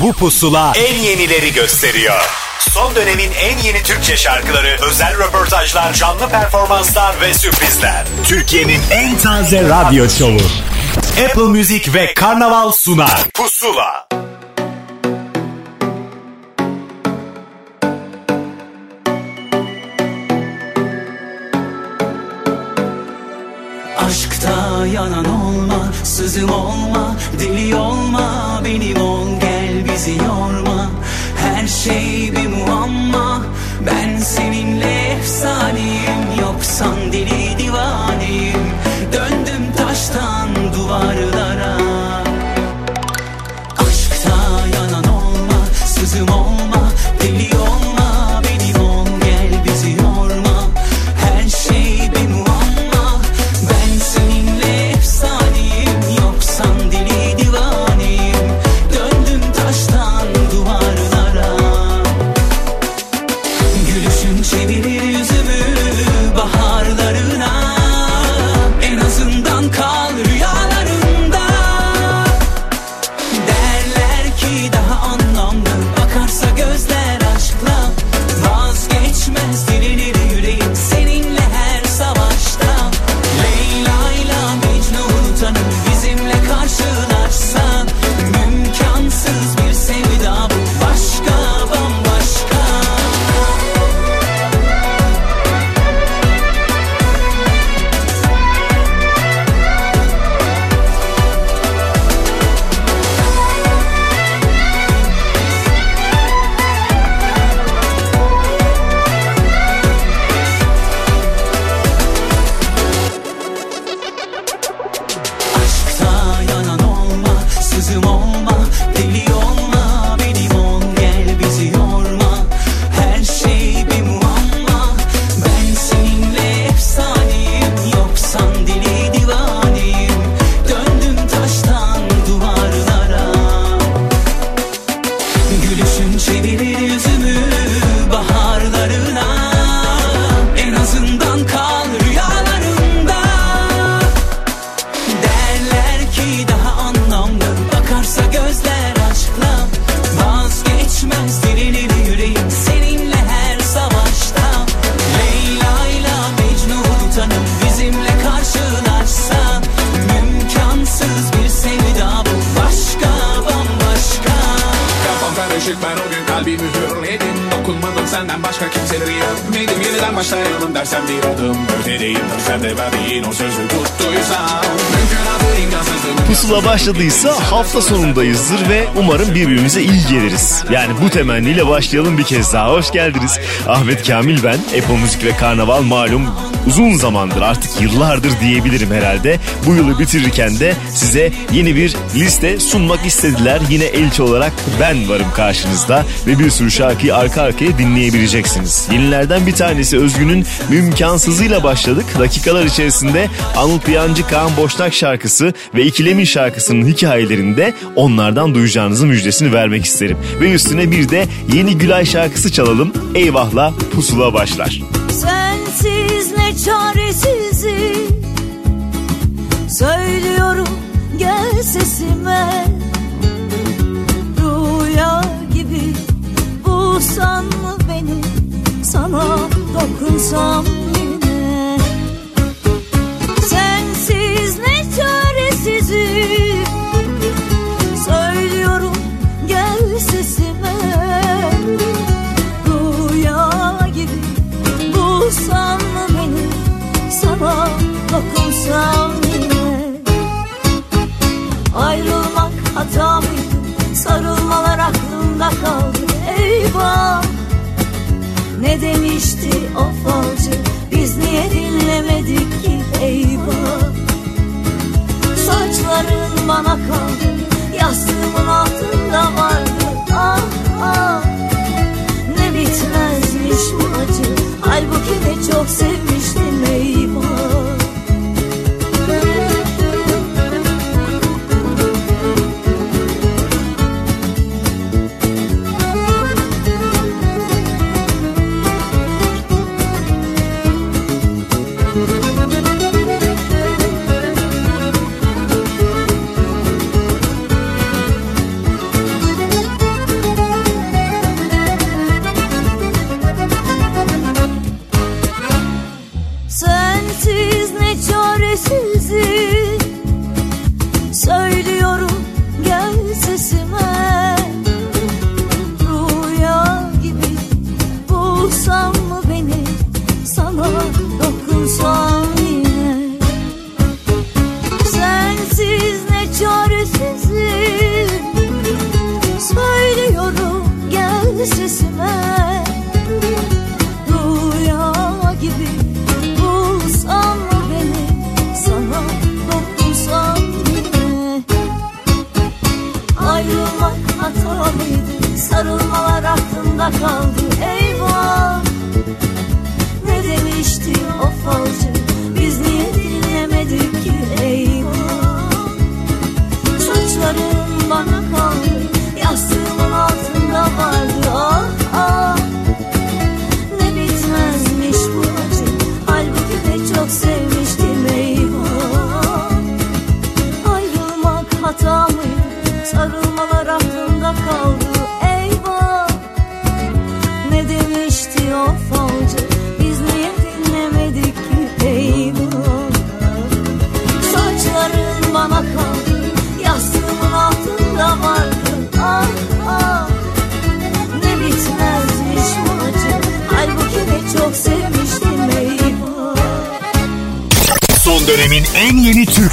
Bu pusula en yenileri gösteriyor. Son dönemin en yeni Türkçe şarkıları, özel röportajlar, canlı performanslar ve sürprizler. Türkiye'nin en taze radyo şovu. Apple Music ve Karnaval sunar. Pusula. Aşkta yanan olma, sızım olma, deli olma, benim ol gel bizi yorma. Her şey bir muamma, ben seninle efsaneyim, yoksan deli divaneyim. Döndüm taştan duvarlara. Pusula başladıysa hafta sonundayızdır ve umarım birbirimize iyi geliriz. Yani bu temenniyle başlayalım bir kez daha. Hoş geldiniz. Ahmet Kamil ben. Apple Müzik ve Karnaval malum uzun zamandır artık yıllardır diyebilirim herhalde. Bu yılı bitirirken de size yeni bir liste sunmak istediler. Yine elçi olarak ben varım karşınızda ve bir sürü şarkıyı arka arkaya dinleyebileceksiniz. Yenilerden bir tanesi Özgün'ün Mümkansızıyla başladık. Dakikalar içerisinde Anıl Piyancı Kaan Boşnak şarkısı ve İkilemin şarkısının hikayelerinde onlardan duyacağınızın müjdesini vermek isterim. Ve üstüne bir de yeni Gülay şarkısı çalalım. Eyvahla pusula başlar. Sensiz ne çaresizim Söylüyorum gel sesime Rüya gibi bulsan mı beni Sana dokunsam yine dokunsam yine Ayrılmak hata Sarılmalar aklımda kaldı. Eyvah! Ne demişti o falcı? Biz niye dinlemedik ki? Eyvah! Saçların bana kaldı. Yastığımın altında vardı. Ah ah! Ne bitmezmiş bu acı? Halbuki ne çok sevmiştim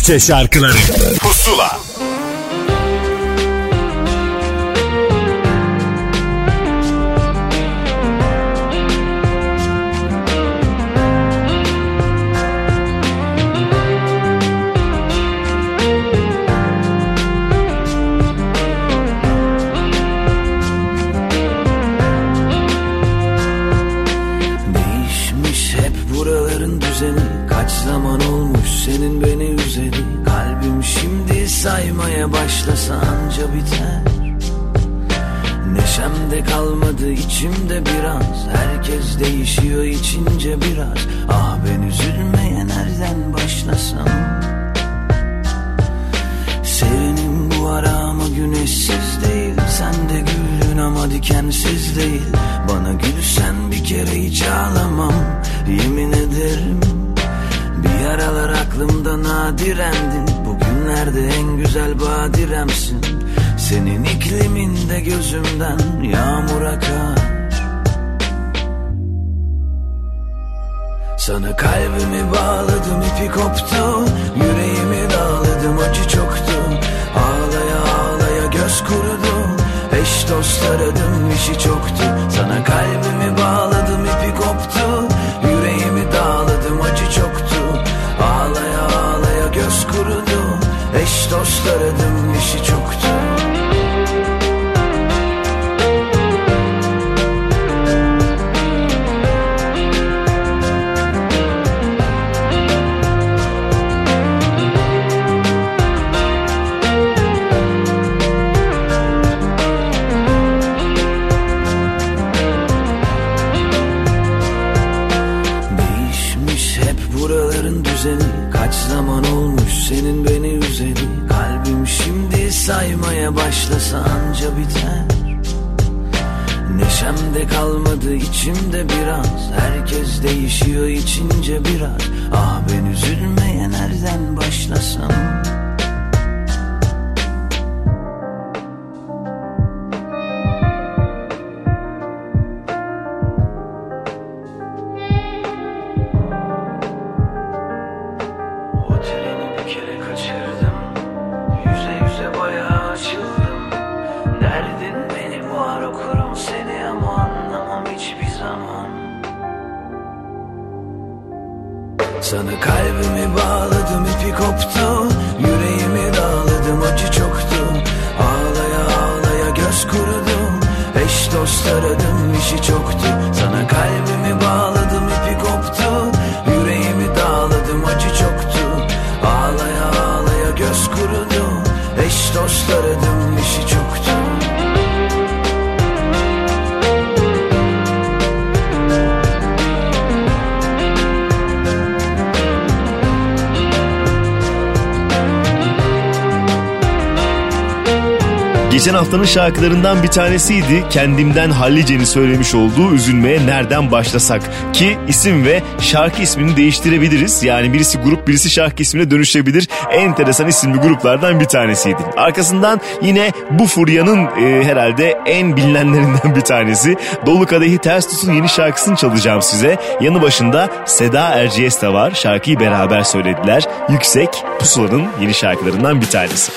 Türkçe şarkıları. Neşemde kalmadı içimde biraz. Herkes değişiyor içince biraz. Ah ben üzülmeye nereden başlasam. geçen haftanın şarkılarından bir tanesiydi. Kendimden Hallice'nin söylemiş olduğu Üzülmeye Nereden Başlasak ki isim ve şarkı ismini değiştirebiliriz. Yani birisi grup birisi şarkı ismine dönüşebilir. en Enteresan isimli gruplardan bir tanesiydi. Arkasından yine bu furyanın e, herhalde en bilinenlerinden bir tanesi. Dolu Kadehi Ters Tutun yeni şarkısını çalacağım size. Yanı başında Seda Erciyes de var. Şarkıyı beraber söylediler. Yüksek Pusula'nın yeni şarkılarından bir tanesi.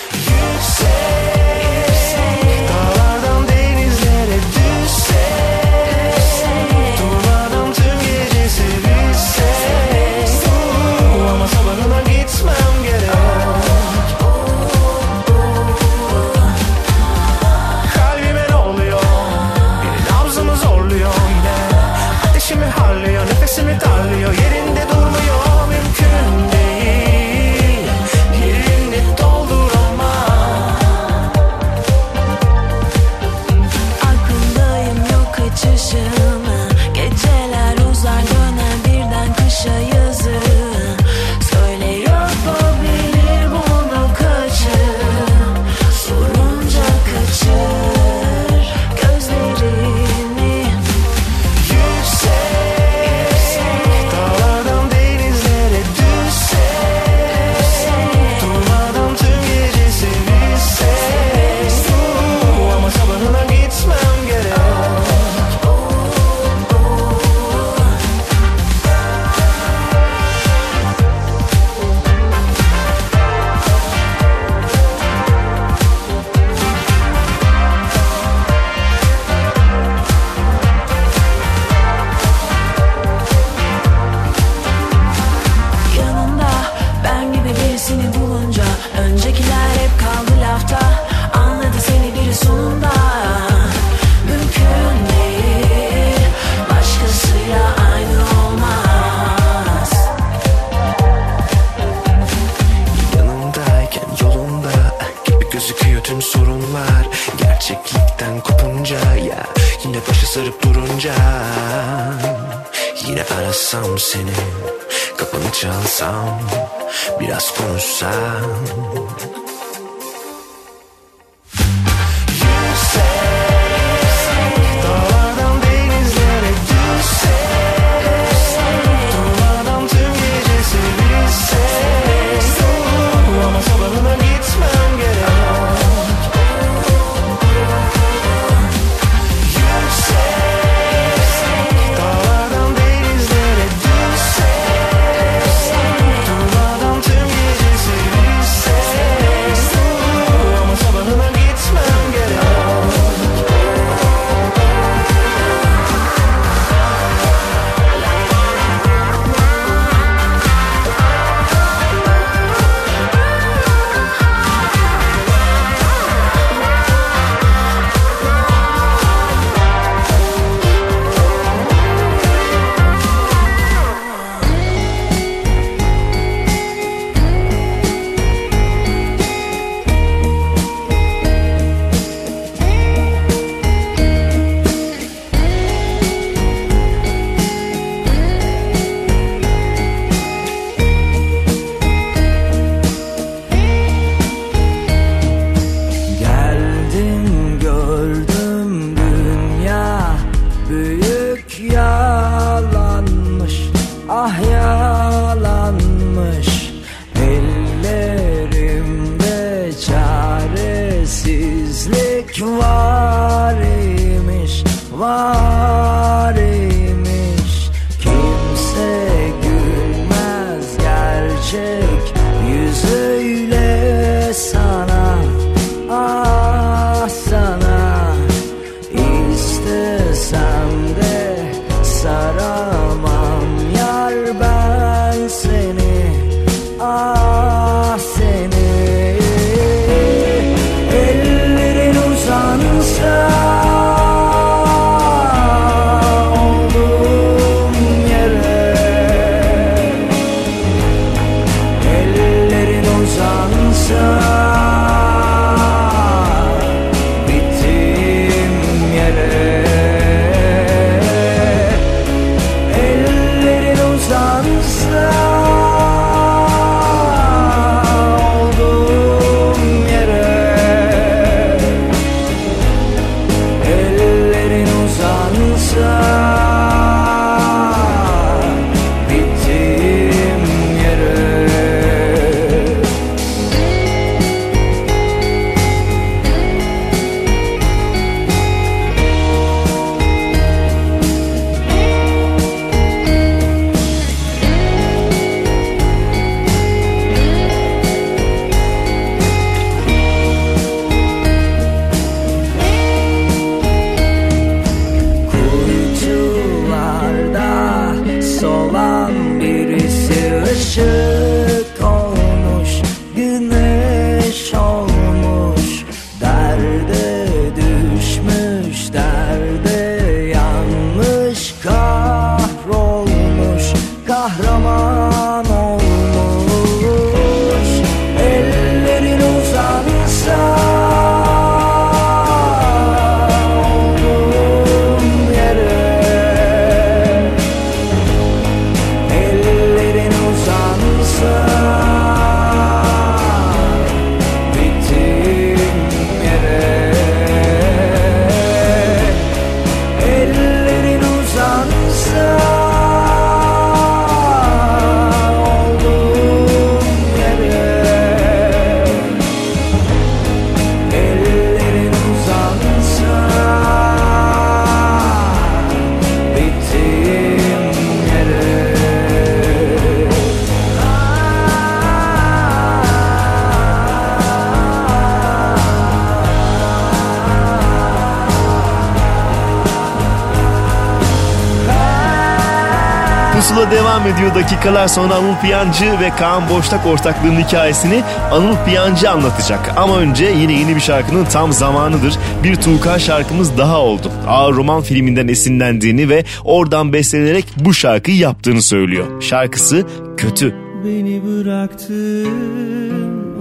Dakikalar sonra Anıl Piyancı ve Kaan Boştak ortaklığının hikayesini Anıl Piyancı anlatacak. Ama önce yine yeni bir şarkının tam zamanıdır. Bir Tuğkan şarkımız daha oldu. Ağır roman filminden esinlendiğini ve oradan beslenerek bu şarkıyı yaptığını söylüyor. Şarkısı kötü. Beni bıraktın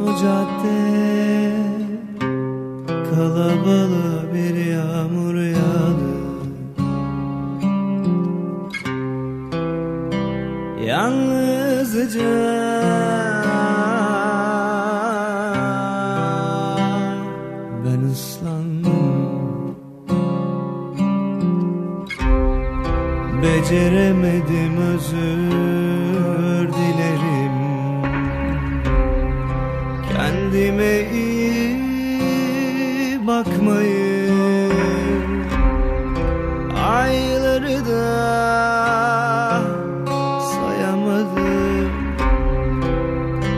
o cadde Kalabalığa Beceremedim özür dilerim. Kendime iyi bakmayı Ayları da sayamadım.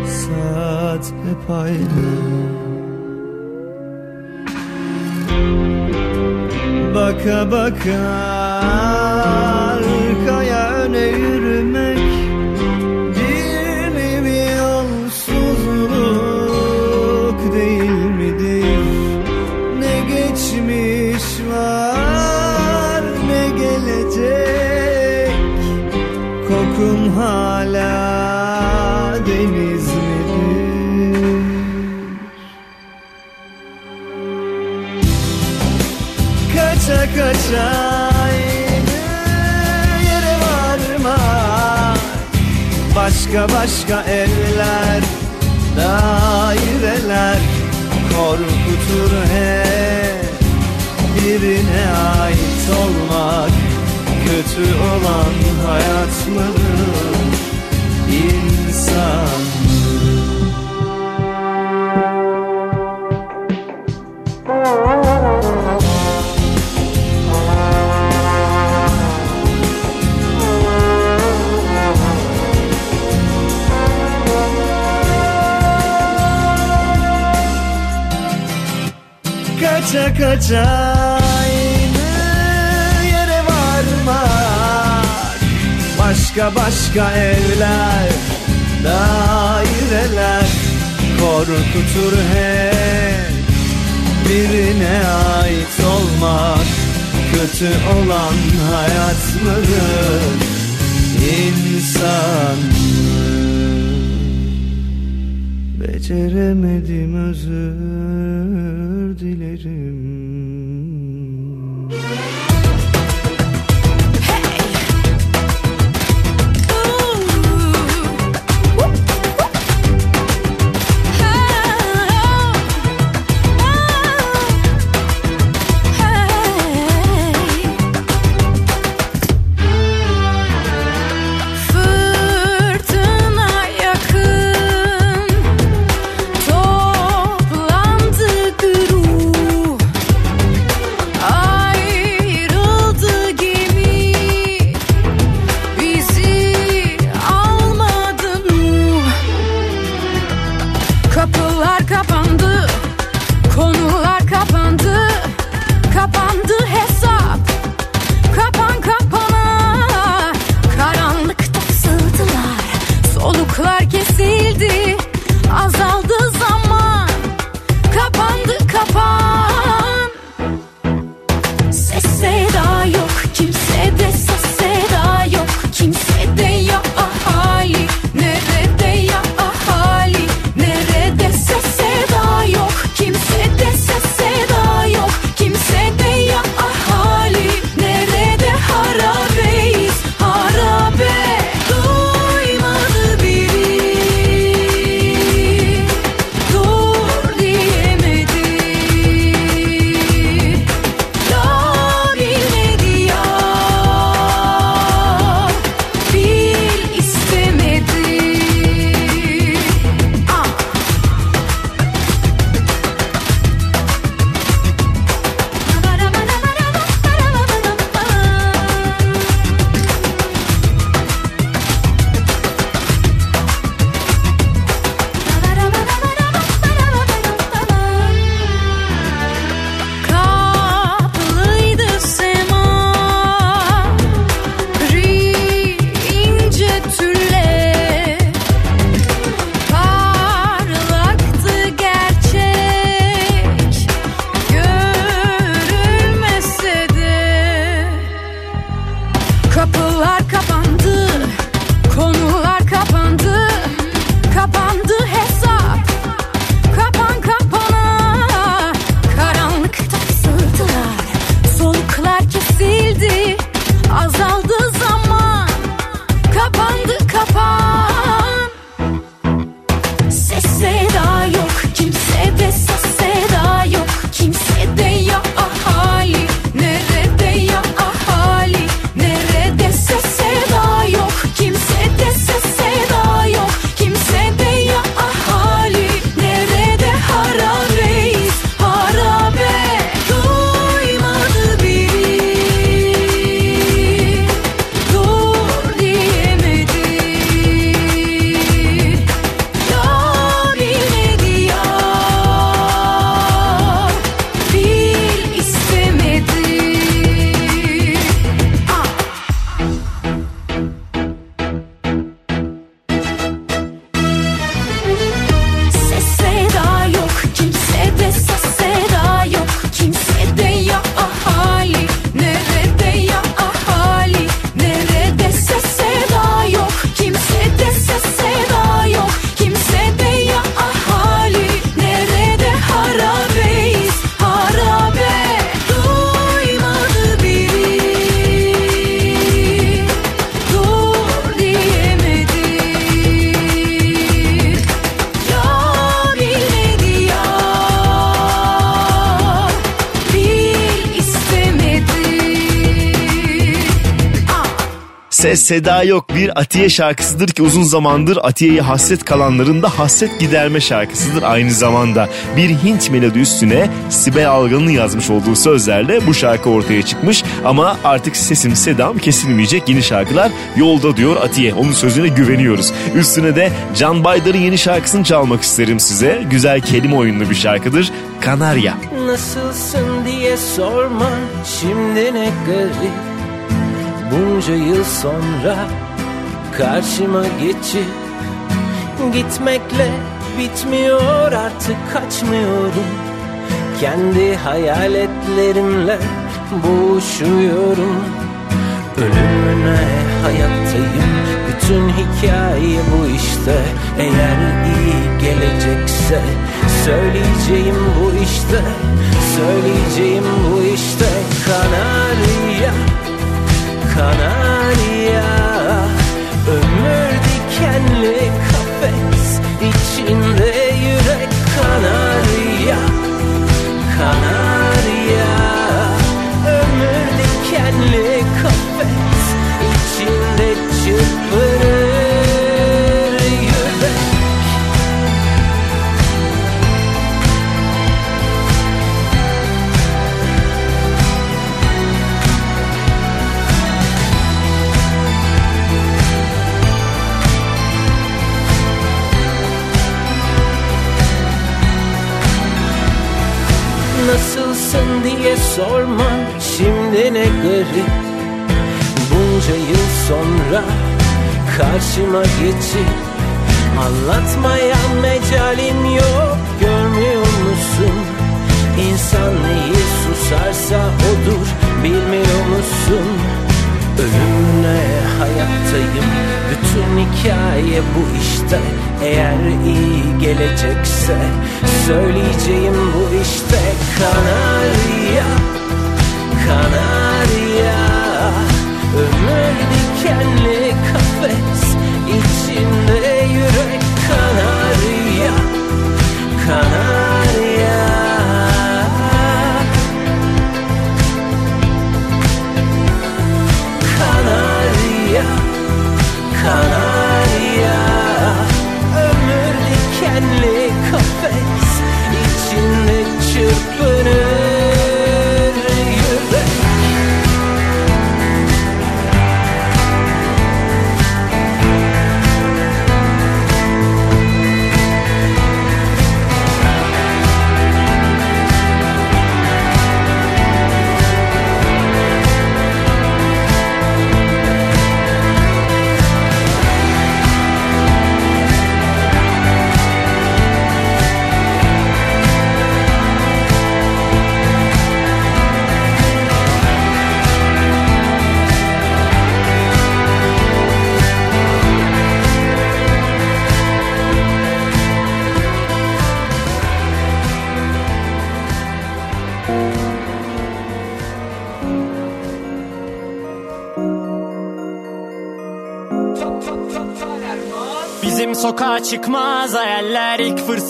Saat hep aynı. Baka baka Başka başka evler, daireler Korkutur hep. Birine ait olmak Kötü olan hayat mıdır? İnsan Kaça yere varmak Başka başka evler, daireler Korkutur hep. Birine ait olmak Kötü olan hayat mıdır? İnsan mı? Beceremedim özür seda yok bir Atiye şarkısıdır ki uzun zamandır Atiye'ye hasret kalanların da hasret giderme şarkısıdır aynı zamanda. Bir Hint melodi üstüne Sibel Algan'ın yazmış olduğu sözlerle bu şarkı ortaya çıkmış ama artık sesim sedam kesilmeyecek yeni şarkılar yolda diyor Atiye. Onun sözüne güveniyoruz. Üstüne de Can Baydar'ın yeni şarkısını çalmak isterim size. Güzel kelime oyunlu bir şarkıdır. Kanarya. Nasılsın diye sorma şimdi ne garip Bunca yıl sonra karşıma geçip Gitmekle bitmiyor artık kaçmıyorum. Kendi hayaletlerimle boğuşuyorum. Ölümüne hayattayım. Bütün hikaye bu işte. Eğer iyi gelecekse Söyleyeceğim bu işte. Söyleyeceğim bu işte. Kanarya Kanarya. Ömür dikenli kafes içinde yürek Kanarya. Kanarya. Ömür dikenli kafes içinde çırpınır Nasılsın diye sorma şimdi ne garip Bunca yıl sonra karşıma geçip Anlatmaya mecalim yok görmüyor musun? İnsan neyi susarsa odur bilmiyor musun? Ölümüne hayattayım. Bütün hikaye bu işte. Eğer iyi gelecekse Söyleyeceğim bu işte. Kanarya Kanarya. Ömür dikenli kafes içinde yürek. Kanarya Kanarya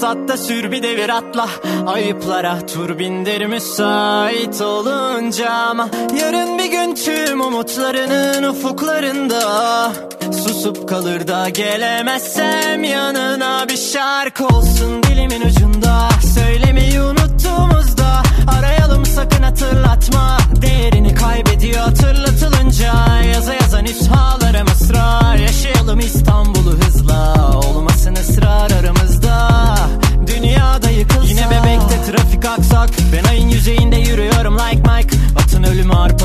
fırsatta sür bir devir atla. Ayıplara tur bindir müsait olunca ama Yarın bir gün tüm umutlarının ufuklarında Susup kalır da gelemezsem yanına bir şarkı olsun dilimin ucunda. Söylemeyi unuttuğumuzda arayalım sakın hatırlatma. Değerini kaybediyor hatırlatılınca Yaza yaza nüshalara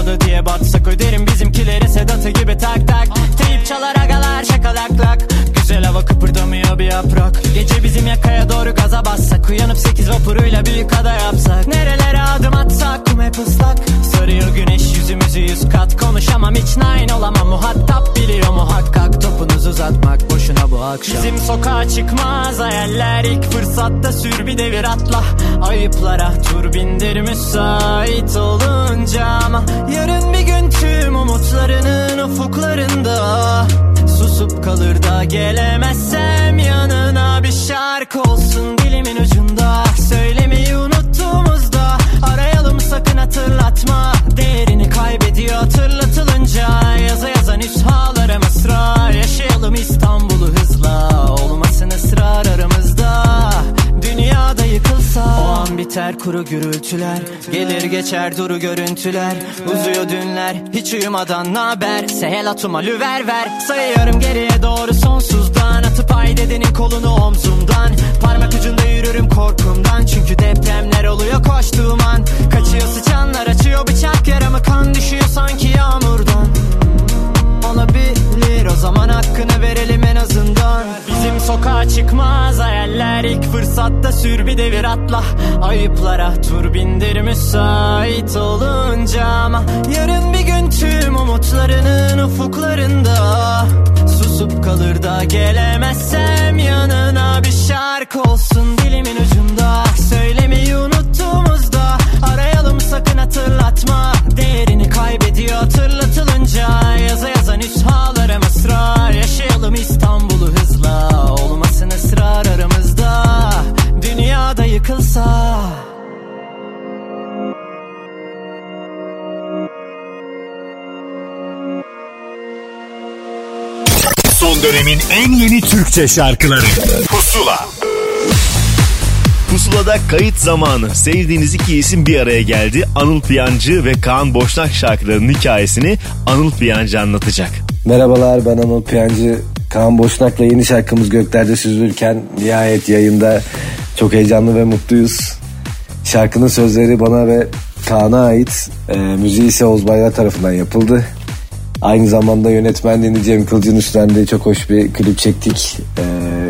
arpada diye batsak Öderim bizimkileri Sedat'ı gibi tak tak Teyip çalar agalar şakalaklak. Güzel hava kıpırdamıyor bir yaprak. Gece bizim yakaya doğru gaza bassak Uyanıp sekiz vapuruyla büyük ada yapsak. Nerelere adım atsak kum hep ıslak Konuşamam hiç nine olamam Muhatap biliyor muhakkak. Topunuzu uzatmak boşuna bu akşam. Bizim sokağa çıkmaz hayaller ilk fırsatta sür bir devir atla. Ayıplara tur bindir müsait olunca ama Yarın bir gün tüm umutlarının ufuklarında. Susup kalır da gelemezsem yanına bir şarkı olsun dilimin ucunda. Sakın hatırlatma Değerini kaybediyor. Hatırlatılınca Yaza yazan üshalara mısra Yaşayalım İstanbul'u hızla. Olmasın ısrar aramızda. Dünyada yıkılsa. O an biter kuru gürültüler. Gelir geçer duru görüntüler. Uzuyor dünler. Hiç uyumadan naber Sehel atuma lüver ver. Sayıyorum geriye doğru sonsuzdan. Atıp ay dedenin kolunu omzumdan. Parmak ucunda yürürüm korkumdan. Çünkü depremler oluyor atla Ayıplara tur bindir müsait olunca Ama yarın bir gün tüm umutlarının ufuklarında Susup kalır da gelemezsem yanına bir şarkı olsun dilimin ucunda. Söylemeyi unuttuğumuzda arayalım sakın hatırlatma. Değerini kaybediyor hatırlatılınca Yaza yaza nüshalara mısra Yaşayalım İstanbul'u yıkılsa Son dönemin en yeni Türkçe şarkıları Pusula Pusula'da kayıt zamanı. Sevdiğiniz iki isim bir araya geldi. Anıl Piyancı ve Kaan Boşnak şarkılarının hikayesini Anıl Piyancı anlatacak. Merhabalar ben Anıl Piyancı. Kaan Boşnak'la yeni şarkımız Göklerde Süzülürken nihayet yayında çok heyecanlı ve mutluyuz. Şarkının sözleri bana ve Kaan'a ait. E, müziği ise Oğuz Bayrar tarafından yapıldı. Aynı zamanda yönetmenliğini Cem Kılcın üstlendiği çok hoş bir klip çektik. E,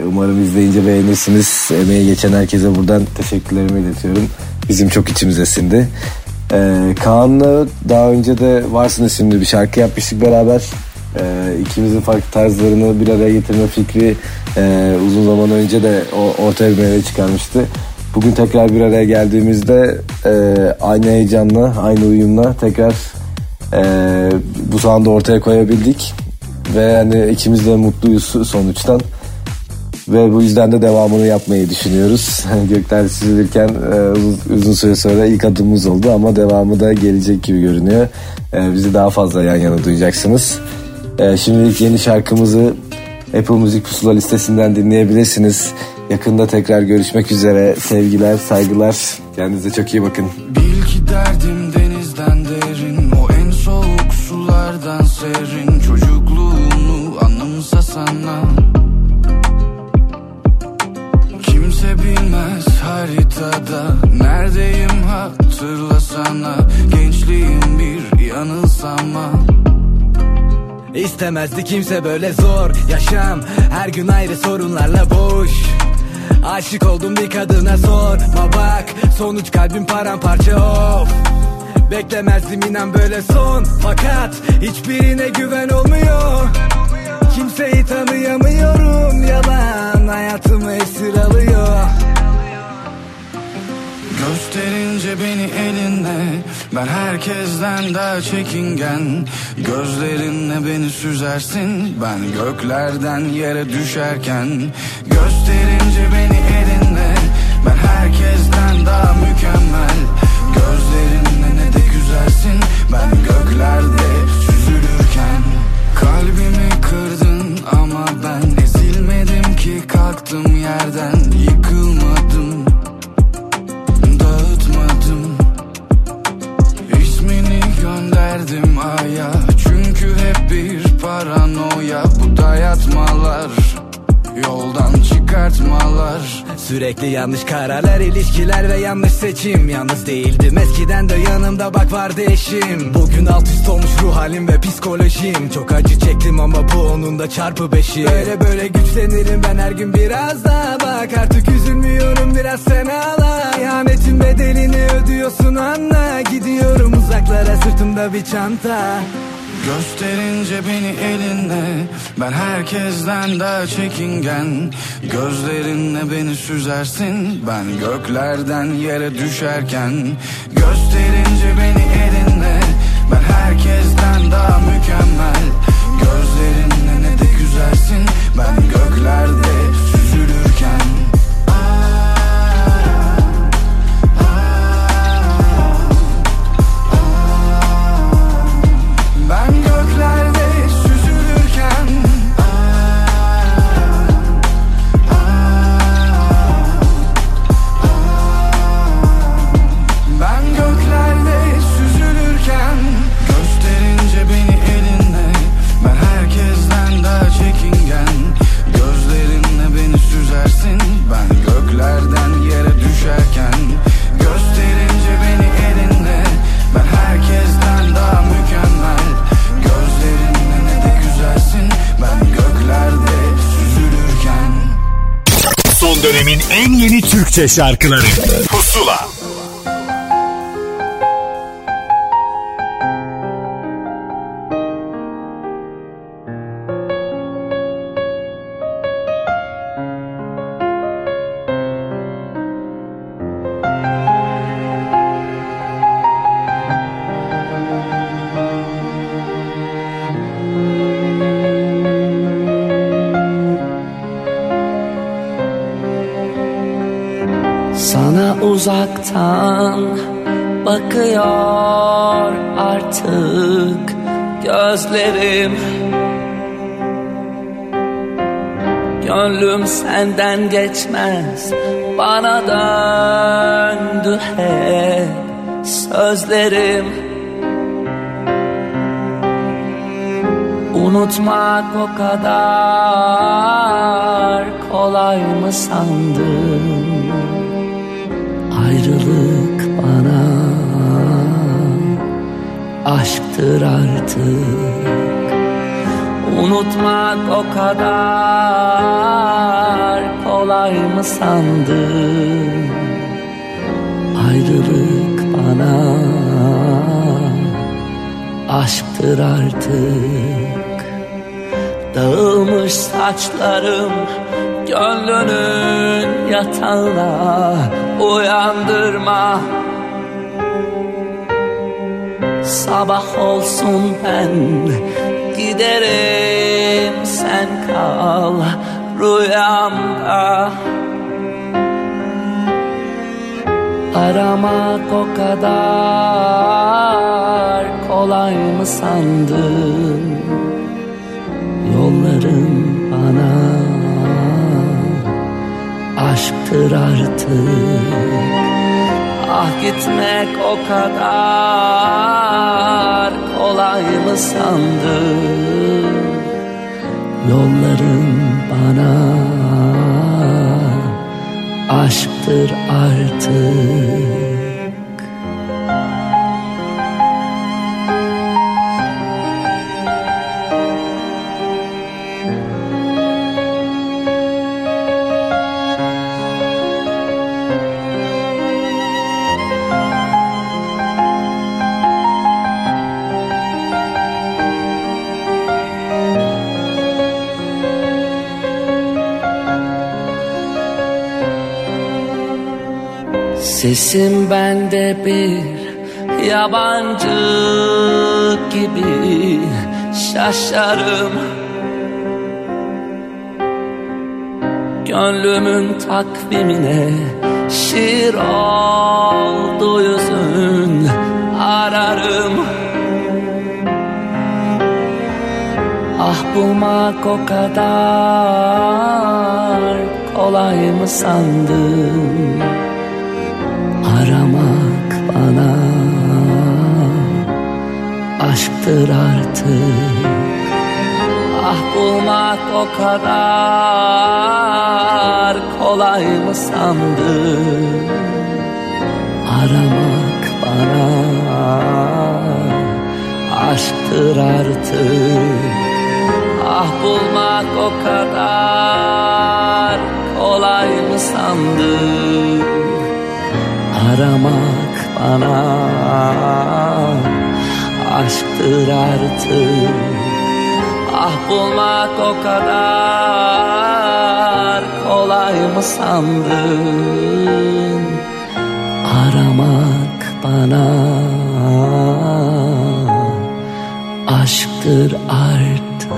umarım izleyince beğenirsiniz. Emeği geçen herkese buradan teşekkürlerimi iletiyorum. Bizim çok içimize sindi. E, Kaan'la daha önce de Varsın isimli bir şarkı yapmıştık beraber. Ee, ikimizin farklı tarzlarını bir araya getirme fikri e, uzun zaman önce de ortaya bir meyve çıkarmıştı. Bugün tekrar bir araya geldiğimizde e, aynı heyecanla, aynı uyumla tekrar e, bu sound'u ortaya koyabildik. Ve hani ikimiz de mutluyuz sonuçtan. Ve bu yüzden de devamını yapmayı düşünüyoruz. Gökler süzülürken e, uzun, uzun süre sonra ilk adımımız oldu ama devamı da gelecek gibi görünüyor. E, bizi daha fazla yan yana duyacaksınız. E, şimdilik yeni şarkımızı Apple Müzik Pusula listesinden dinleyebilirsiniz. Yakında tekrar görüşmek üzere. Sevgiler, saygılar. Kendinize çok iyi bakın. Bil ki derdim denizden derin O en soğuk sulardan serin Çocukluğunu anımsa Kimse bilmez haritada Neredeyim hatırlasana Gençliğim bir yanılsama İstemezdi kimse böyle zor yaşam. Her gün ayrı sorunlarla boş. Aşık oldum bir kadına sorma bak. Sonuç kalbim paramparça of. Beklemezdim inan böyle son. Fakat hiçbirine güven olmuyor. Kimseyi tanıyamıyorum Yalan Ben herkesten daha çekingen Gözlerinle beni süzersin. Ben göklerden yere düşerken Gösterince beni elinle. Ben herkesten daha mükemmel Gözlerinle ne de güzelsin. Ben göklerde süzülürken Kalbimi kırdın ama ben ezilmedim ki Kalktım yerden yıkılmadım gönderdim aya. Çünkü hep bir paranoya. Bu dayatmalar Yoldan çıkartmalar. Sürekli yanlış kararlar, ilişkiler ve yanlış seçim. Yalnız değildim eskiden de yanımda bak vardı eşim Bugün alt üst olmuş ruh halim ve psikolojim. Çok acı çektim ama bu onun da çarpı beşi. Böyle böyle güçlenirim ben her gün biraz daha. Bak artık üzülmüyorum biraz sen ağla. İhanetin bedelini ödüyorsun anla. Gidiyorum uzaklara sırtımda bir çanta Gösterince beni elinle Ben herkesten daha çekingen. Gözlerinle beni süzersin Ben göklerden yere düşerken. Gösterince beni elinle Ben herkesten daha mükemmel. Gözlerinle ne de güzelsin Ben göklerde Türkçe şarkıları gözlerim Gönlüm senden geçmez. Bana döndü hep sözlerim. Unutmak o kadar kolay mı sandın? Ayrılık bana aşktır artık Unutmak o kadar kolay mı sandın? Ayrılık bana aşktır artık. Dağılmış saçlarım gönlünün yatağına uyandırma. Sabah olsun ben giderim sen kal rüyamda. Aramak o kadar kolay mı sandın? Yolların bana aşktır artık. Ah gitmek o kadar kolay mı sandın Yolların bana aşktır artık Sesim bende bir yabancı gibi şaşarım. Gönlümün takvimine şiir oldu yüzün ararım. Ah bulmak o kadar kolay mı sandın Aramak bana aşktır artık. Ah bulmak o kadar kolay mı sandın? Aramak bana aşktır artık. Ah bulmak o kadar Aramak bana. Aşktır artık. Ah bulmak o kadar kolay mı sandın? Aramak bana. Aşktır artık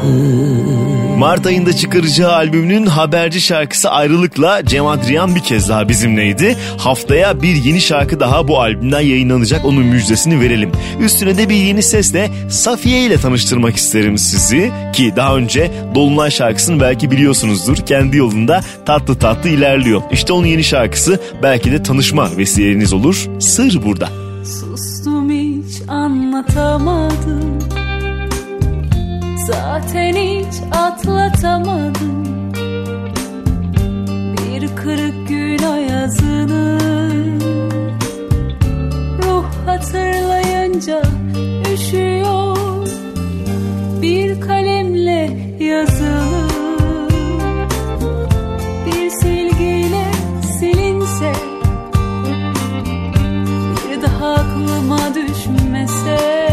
Mart ayında çıkaracağı albümünün haberci şarkısı Ayrılık'la Cem Adrian bir kez daha bizimleydi. Haftaya bir yeni şarkı daha bu albümden yayınlanacak onun müjdesini verelim. Üstüne de bir yeni sesle Safiye ile tanıştırmak isterim sizi. Ki daha önce Dolunay şarkısını belki biliyorsunuzdur. Kendi yolunda tatlı tatlı ilerliyor. İşte onun yeni şarkısı belki de tanışma vesileniz olur. Sır burada. Sustum hiç anlatamadım Zaten hiç atlatamadım. Bir kırık gün ayazını Ruh hatırlayınca üşüyor. Bir kalemle yazılı Bir silgiyle silinse Bir daha aklıma düşmese.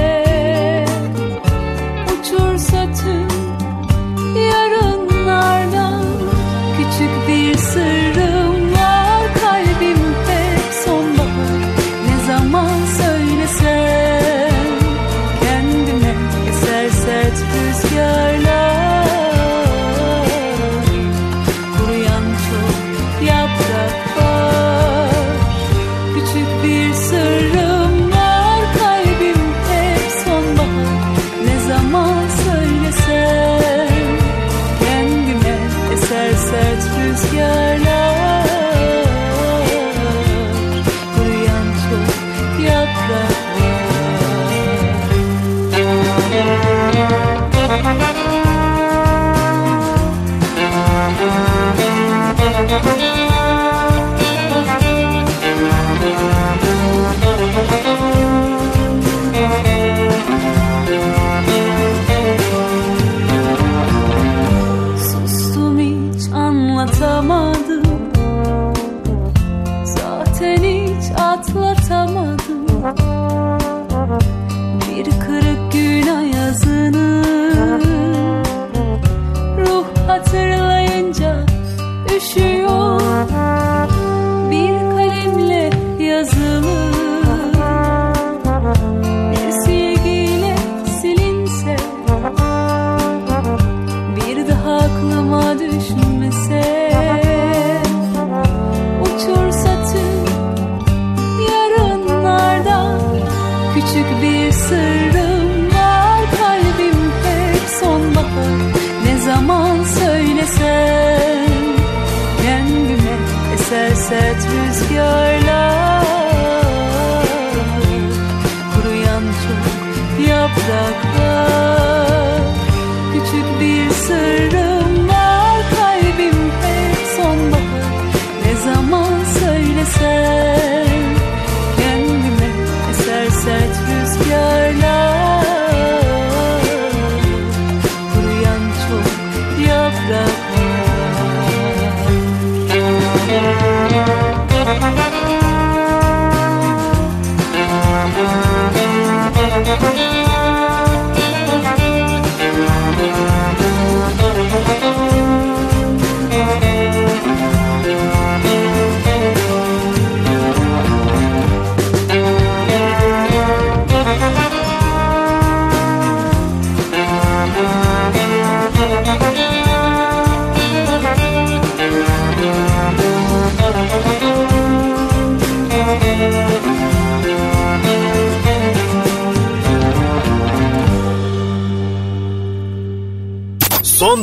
said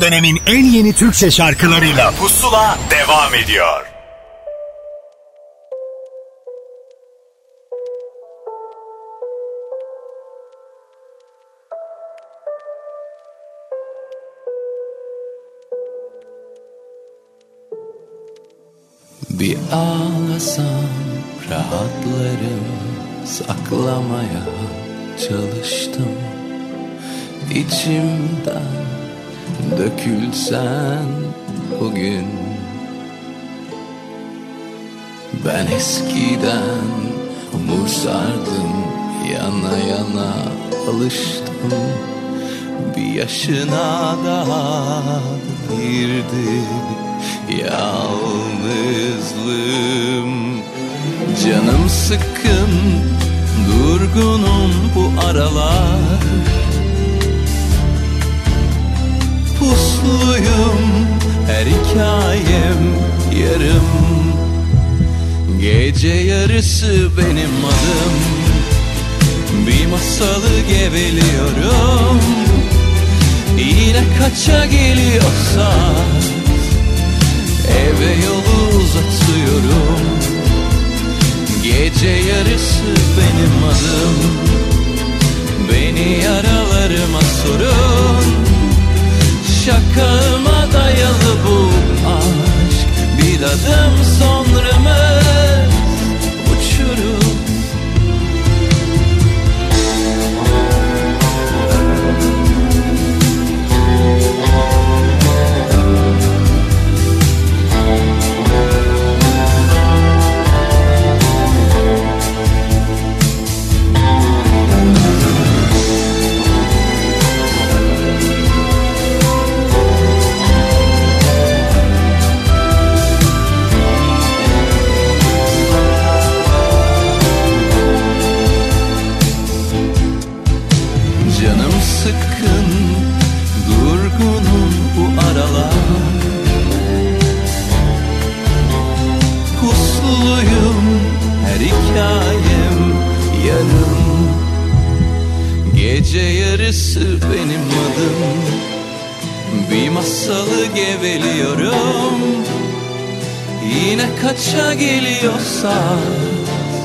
dönemin en yeni Türkçe şarkılarıyla Pusula devam ediyor. Eskiden umursardım yana yana alıştım. Bir yaşına daha girdi yalnızlığım. Canım sıkkın durgunum bu aralar. Pusluyum her hikayem yarım Gece yarısı benim adım. Bir masalı geveliyorum. Yine kaça geliyorsa Eve yolu uzatıyorum. Gece yarısı benim adım. Beni yaralarıma sorun. Şakağıma dayalı bu aşk Bir adım Gece yarısı benim adım. Bir masalı geveliyorum. Yine kaça geliyorsa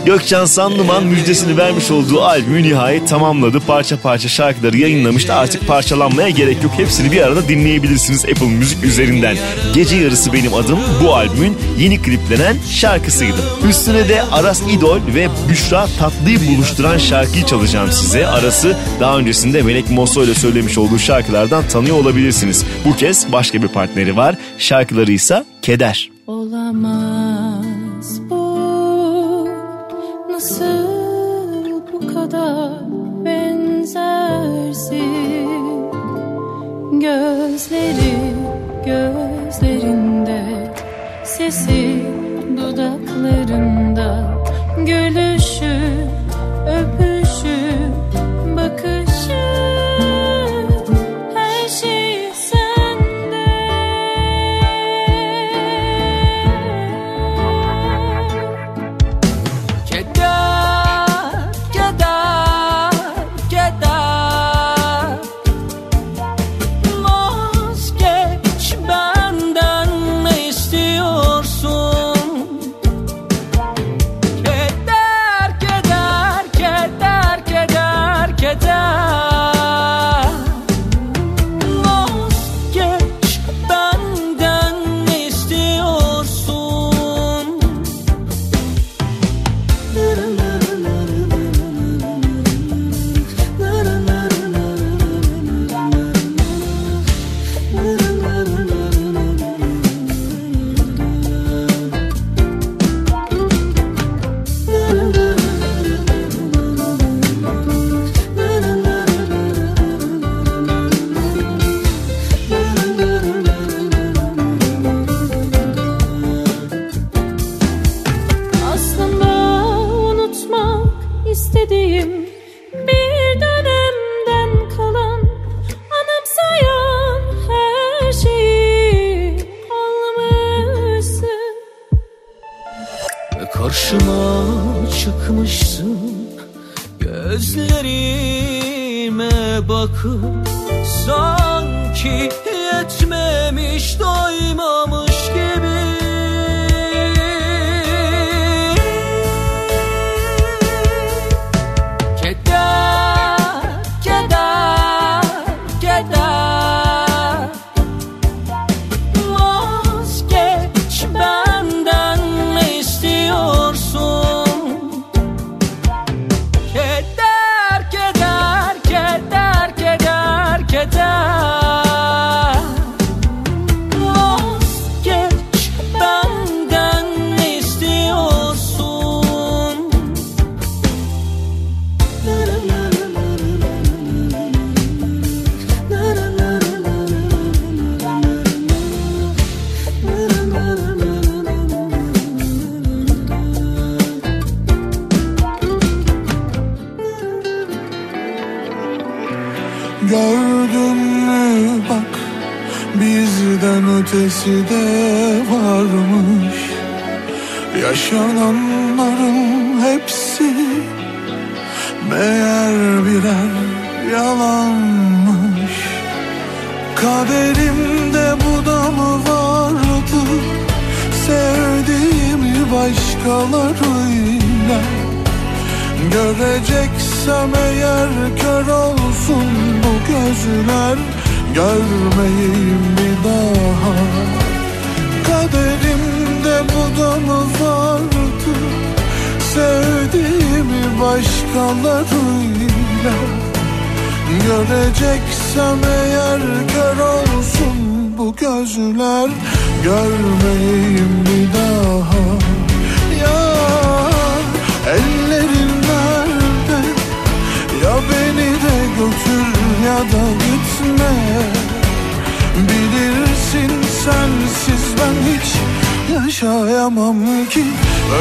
Gökçen Sandıman müjdesini vermiş olduğu albümü nihayet tamamladı. Parça parça şarkıları yayınlamıştı. Artık parçalanmaya gerek yok. Hepsini bir arada dinleyebilirsiniz Apple Müzik üzerinden. Gece Yarısı Benim Adım bu albümün yeni kliplenen şarkısıydı. Üstüne de Aras İdol ve Büşra Tatlı'yı buluşturan şarkıyı çalacağım size. Arası daha öncesinde Melek Mosso ile söylemiş olduğu şarkılardan tanıyor olabilirsiniz. Bu kez başka bir partneri var. Şarkıları ise Keder. Olamaz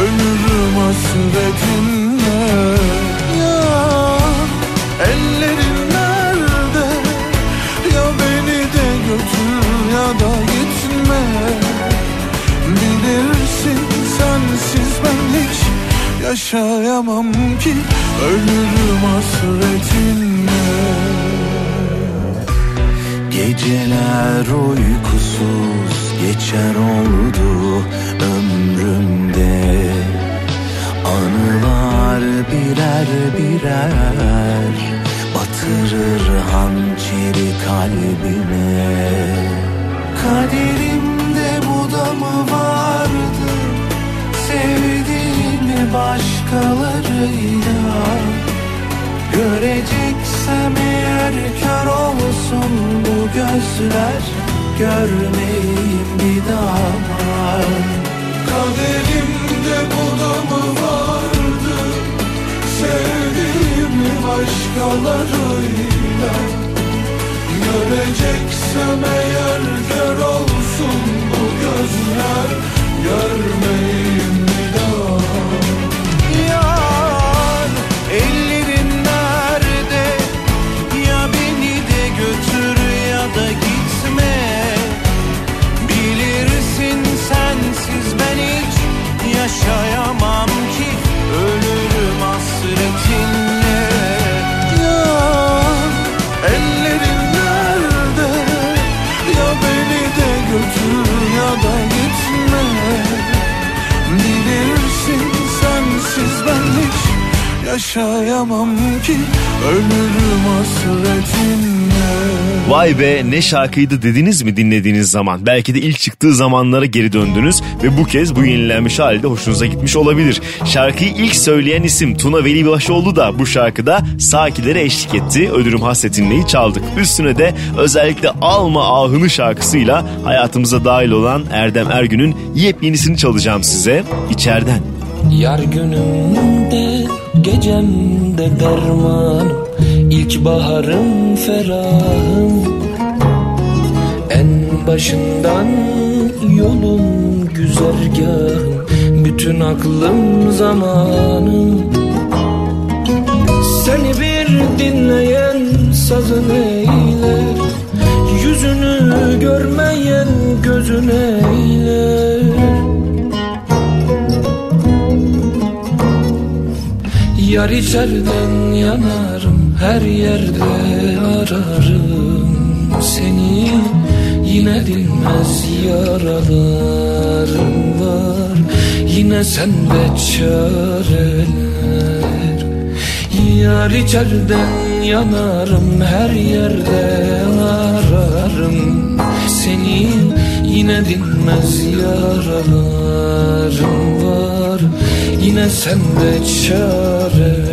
Ölürüm hasretinle. Ya ellerin nerede? Ya beni de götür ya da gitme. Bilirsin sensiz ben hiç yaşayamam ki. Ölürüm hasretinle. Geceler uykusuz geçer oldu ömrümde. Anılar birer birer batırır hançeri kalbime. Kaderimde bu da mı vardı? Sevdiğimi başkalarıyla. Göreceksem eğer kör olsun bu gözler Görmeyeyim bir daha. Kaderimde bu mı vardı? Sevdiğimi başkalarıyla. Göreceksem eğer kör olsun bu gözler. Görmeyeyim bir daha yaşayamam ki Ölürüm hasretinle. Yar ellerin nerede? Ya beni de götür ya da gitme. Bilirsin sensiz ben hiç yaşayamam ki Ölürüm hasretinle Vay be ne şarkıydı dediniz mi dinlediğiniz zaman? Belki de ilk çıktığı zamanlara geri döndünüz ve bu kez bu yenilenmiş halde hoşunuza gitmiş olabilir. Şarkıyı ilk söyleyen isim Tuna Velibaşoğlu da bu şarkıda Sakilere eşlik etti. Ölürüm hasretinleyi çaldık. Üstüne de özellikle Alma Ahını şarkısıyla hayatımıza dahil olan Erdem Ergün'ün yepyenisini çalacağım size içeriden. Yar günümde gecemde dermanım İlk baharım ferahım. En başından yolum güzergahım Bütün aklım zamanım. Seni bir dinleyen sazın eyler Yüzünü görmeyen gözün eyler Yar içeriden yanarım her yerde ararım. Seni Yine dinmez yaralarım var. Yine sende çareler. Yar içerden yanarım her yerde ararım. Seni yine dinmez yaralarım var Yine sende çareler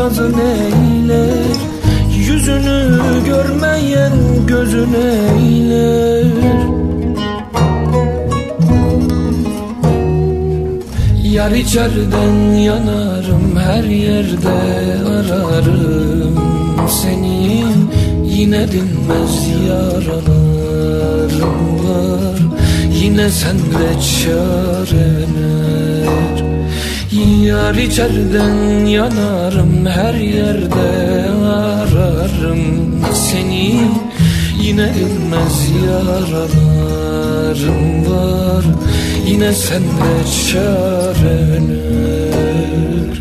sazın eyler Yüzünü görmeyen gözün eyler Yar içerden yanarım her yerde ararım. Seni Yine dinmez yaralarım var. Yine sende çareler Yar içerden yanarım her yerde ararım. Seni Yine dinmez yaralarım var. Yine sende çareler Kendine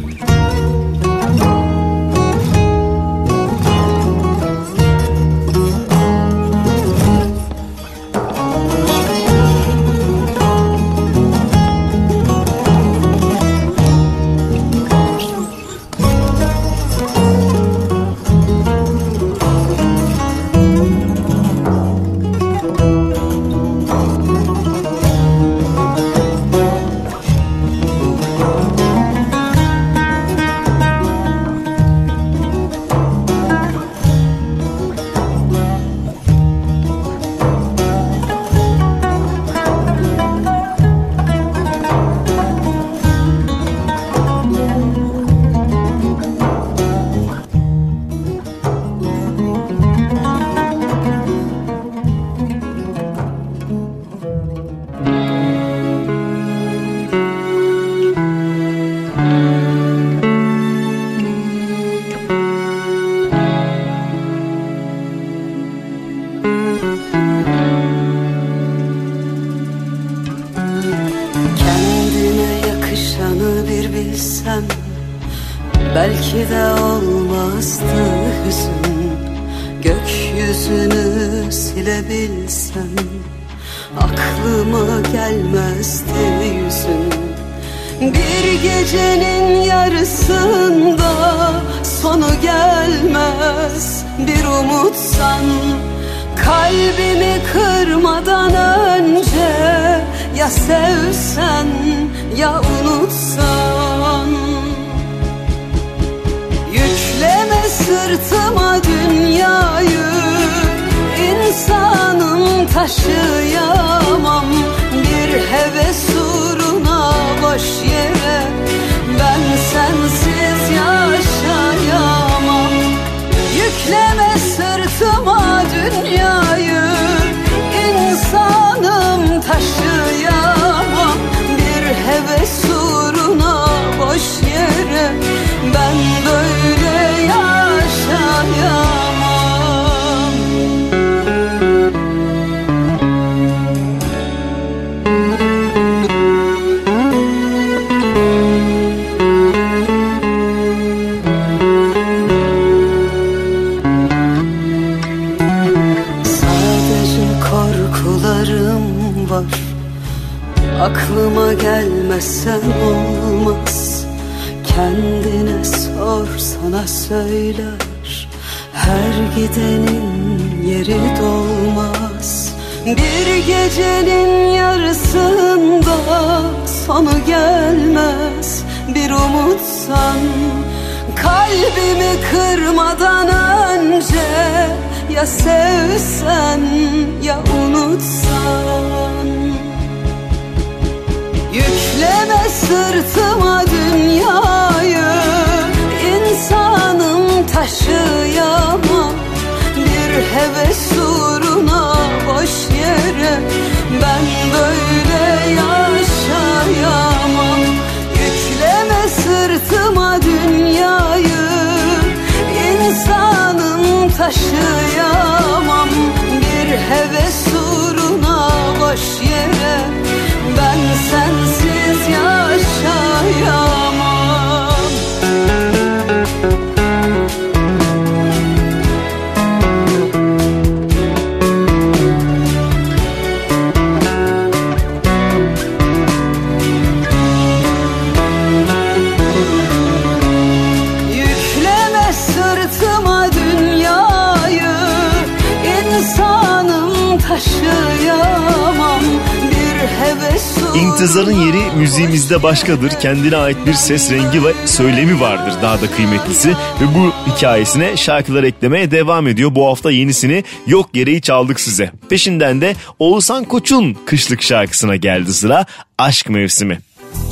İntizarın yeri müziğimizde başkadır. Kendine ait bir ses rengi ve söylemi vardır daha da kıymetlisi. Ve bu hikayesine şarkılar eklemeye devam ediyor. Bu hafta yenisini yok gereği çaldık size. Peşinden de Oğuzhan Koç'un kışlık şarkısına geldi sıra Aşk Mevsimi.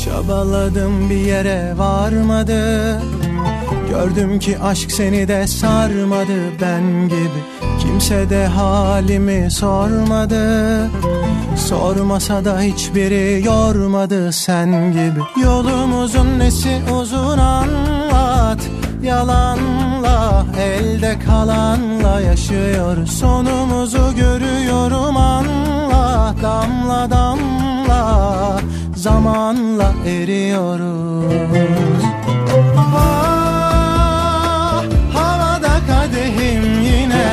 Çabaladım bir yere varmadı Gördüm ki aşk seni de sarmadı ben gibi Kimse de halimi sormadı Sormasa da hiçbiri yormadı sen gibi. Yolumuzun nesi uzun anlat. Yalanla elde kalanla yaşıyoruz Sonumuzu görüyorum anla. Damla damla zamanla eriyoruz. Ah, havada kadehim yine.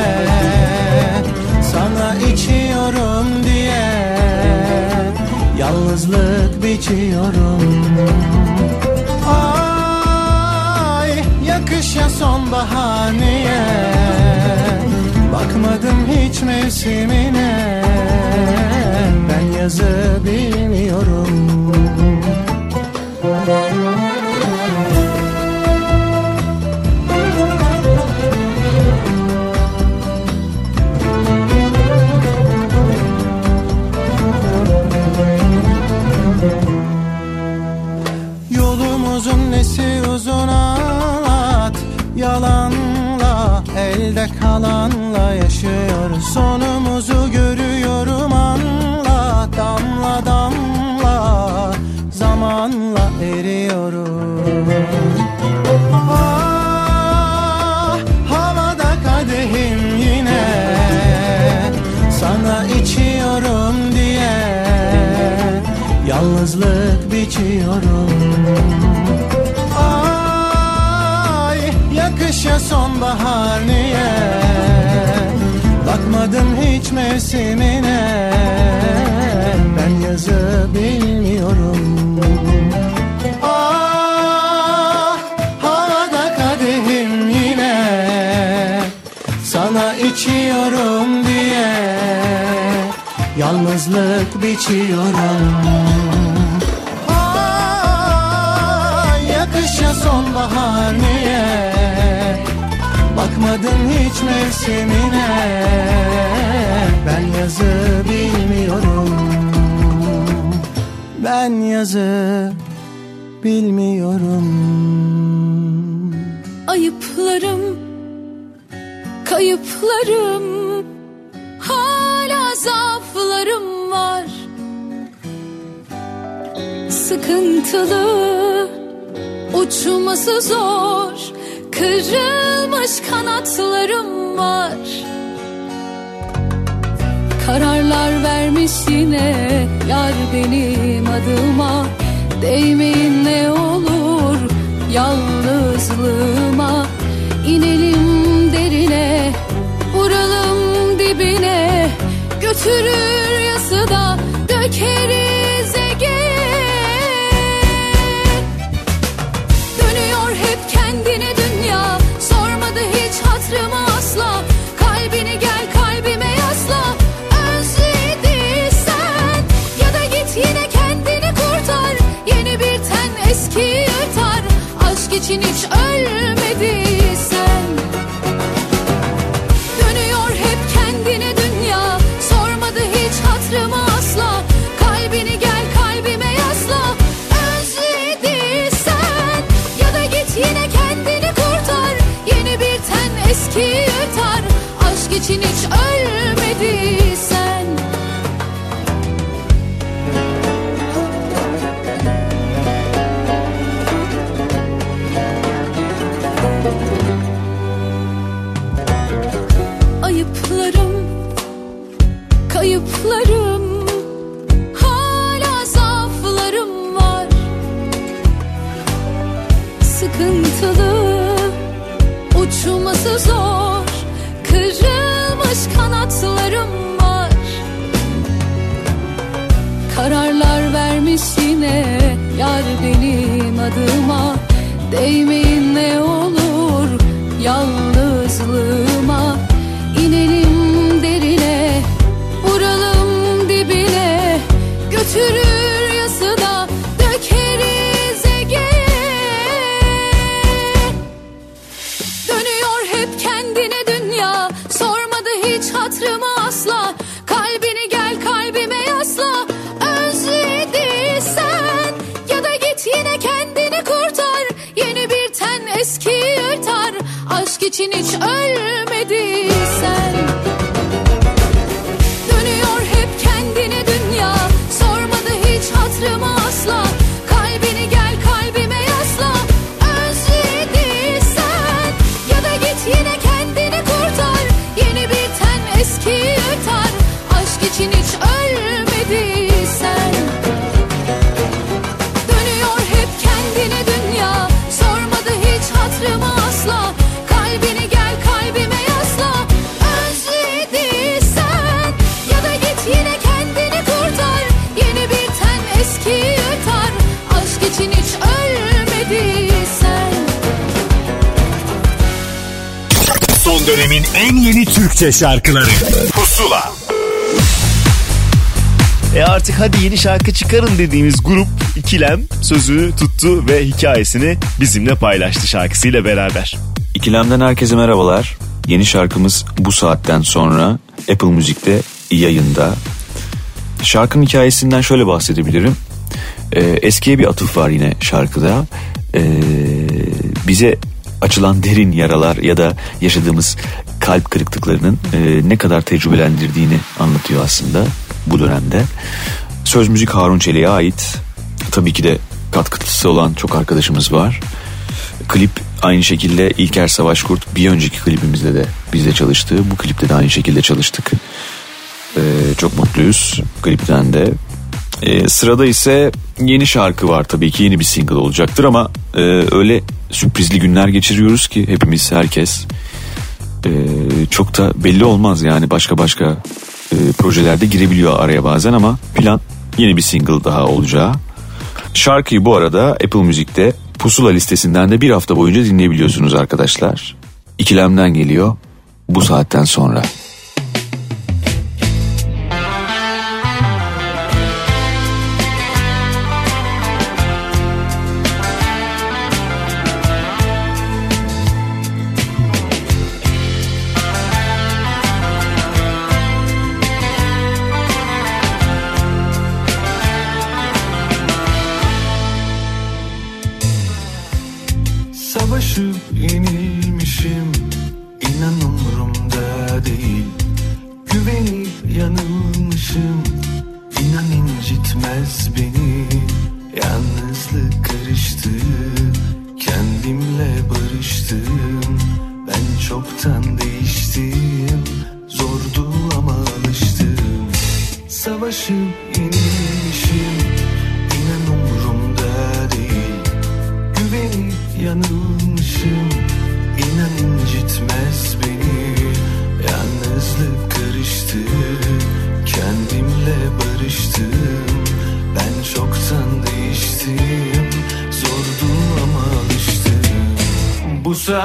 Sana içiyorum diye Yalnızlık biçiyorum. Ay yakış ya sonbahar niye Bakmadım hiç mevsimine. Ben yazı bilmiyorum. Yolumuzun kalanla yaşıyoruz Sonumuzu görüyorum anla Damla damla. Zamanla eriyoruz Ah, havada kadehim yine. Sana içiyorum diye. Yalnızlık biçiyorum ya sonbahar niye Bakmadım hiç mevsimine? Ben yazı bilmiyorum. Ah havada kadehim yine. Sana içiyorum diye Yalnızlık biçiyorum Bakmadım hiç mevsimine. Ben yazı bilmiyorum. Ben yazı bilmiyorum. Ayıplarım, kayıplarım Hala zaaflarım var. Sıkıntılı, uçması zor Kırılmış kanatlarım var. Kararlar vermiş yine yar benim adıma. Değmeyin ne olur yalnızlığıma. İnelim derine vuralım dibine. Götürür yası da dökeriz için hiç ölmediysen. Dönüyor hep kendine dünya. Sormadı hiç hatrımı asla. Kalbini gel kalbime yasla. Özlediysen Ya da git yine kendini kurtar. Yeni bir ten eskiyi ötar Aşk için hiç ölmediysen. Zor Kırılmış kanatlarım var. Kararlar vermiş yine Yar benim adıma. Değmeyin ne olur İçin hiç ölmediysen Türkçe şarkıları Pusula E artık hadi yeni şarkı çıkarın dediğimiz grup İkilem sözü tuttu ve hikayesini bizimle paylaştı şarkısıyla beraber. İkilemden herkese merhabalar. Yeni şarkımız bu saatten sonra Apple Müzik'te yayında. Şarkının hikayesinden şöyle bahsedebilirim. Ee, eskiye bir atıf var yine şarkıda. Ee, bize açılan derin yaralar ya da yaşadığımız kalp kırıklıklarının e, ne kadar tecrübelendirdiğini anlatıyor aslında bu dönemde. Söz müzik Harun Çelik'e ait. Tabii ki de katkısı olan çok arkadaşımız var. Klip aynı şekilde İlker Savaş Kurt bir önceki klibimizde de bizle çalıştı. Bu klipte de aynı şekilde çalıştık. Ee, çok mutluyuz klipten de. Ee, sırada ise yeni şarkı var tabii ki yeni bir single olacaktır ama e, öyle sürprizli günler geçiriyoruz ki hepimiz herkes Ee, çok da belli olmaz yani başka başka e, projelerde girebiliyor araya bazen ama plan yeni bir single daha olacağı. Şarkıyı bu arada Apple Müzik'te Pusula listesinden de bir hafta boyunca dinleyebiliyorsunuz arkadaşlar. İkilemden geliyor bu saatten sonra. Bu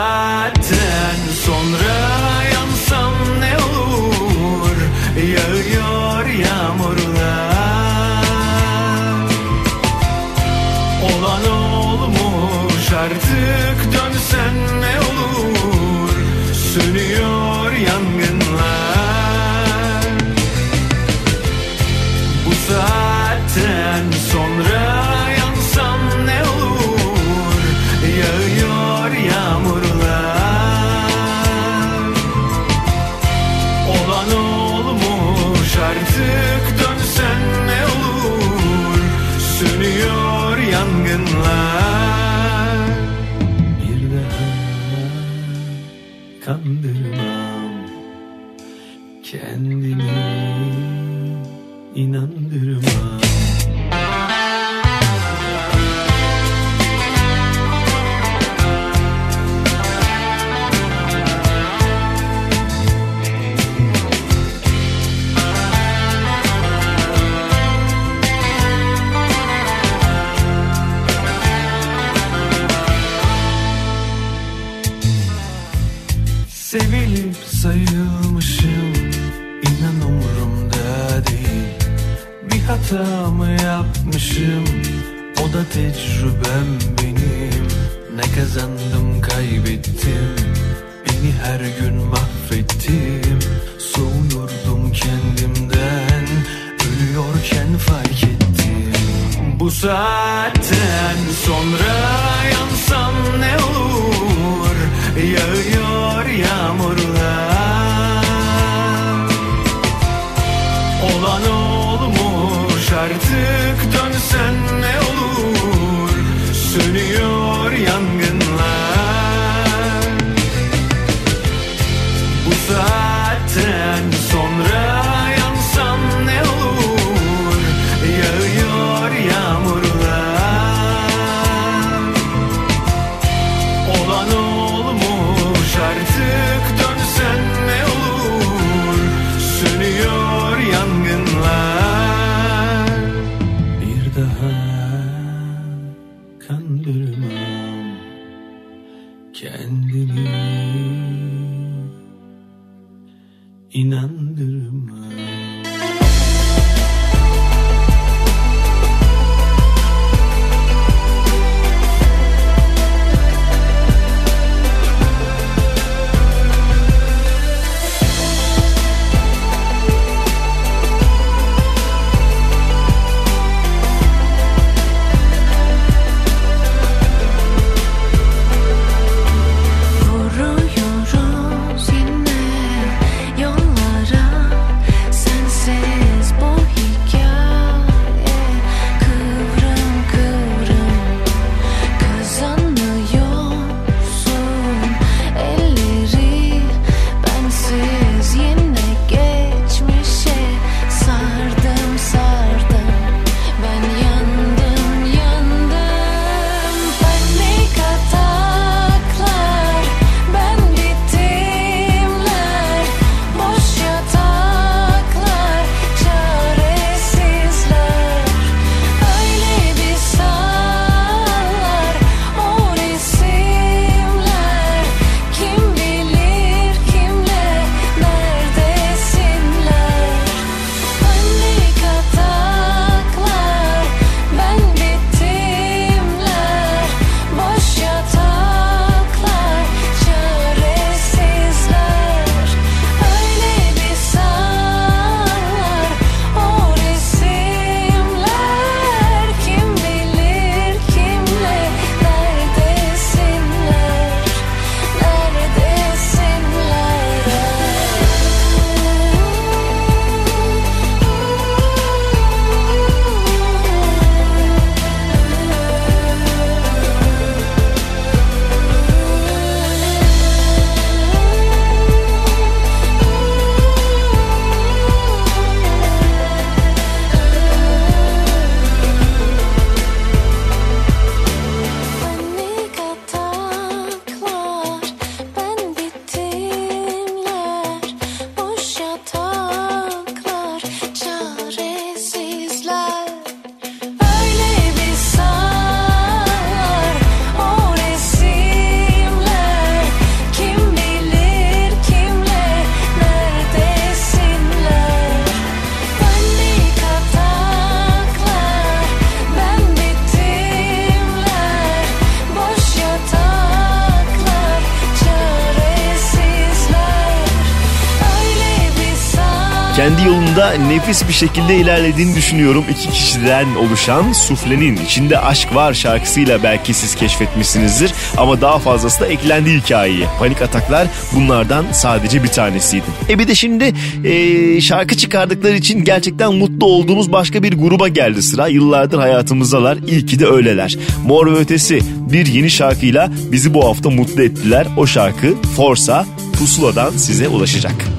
nefis bir şekilde ilerlediğini düşünüyorum. İki kişiden oluşan Sufle'nin içinde aşk var şarkısıyla belki siz keşfetmişsinizdir. Ama daha fazlası da eklendi hikayeye. Panik ataklar bunlardan sadece bir tanesiydi. E bir de şimdi e, şarkı çıkardıkları için gerçekten mutlu olduğumuz başka bir gruba geldi sıra. Yıllardır hayatımızdalar. İyi ki de öyleler. Mor ve Ötesi bir yeni şarkıyla bizi bu hafta mutlu ettiler. O şarkı Forsa Pusula'dan size ulaşacak.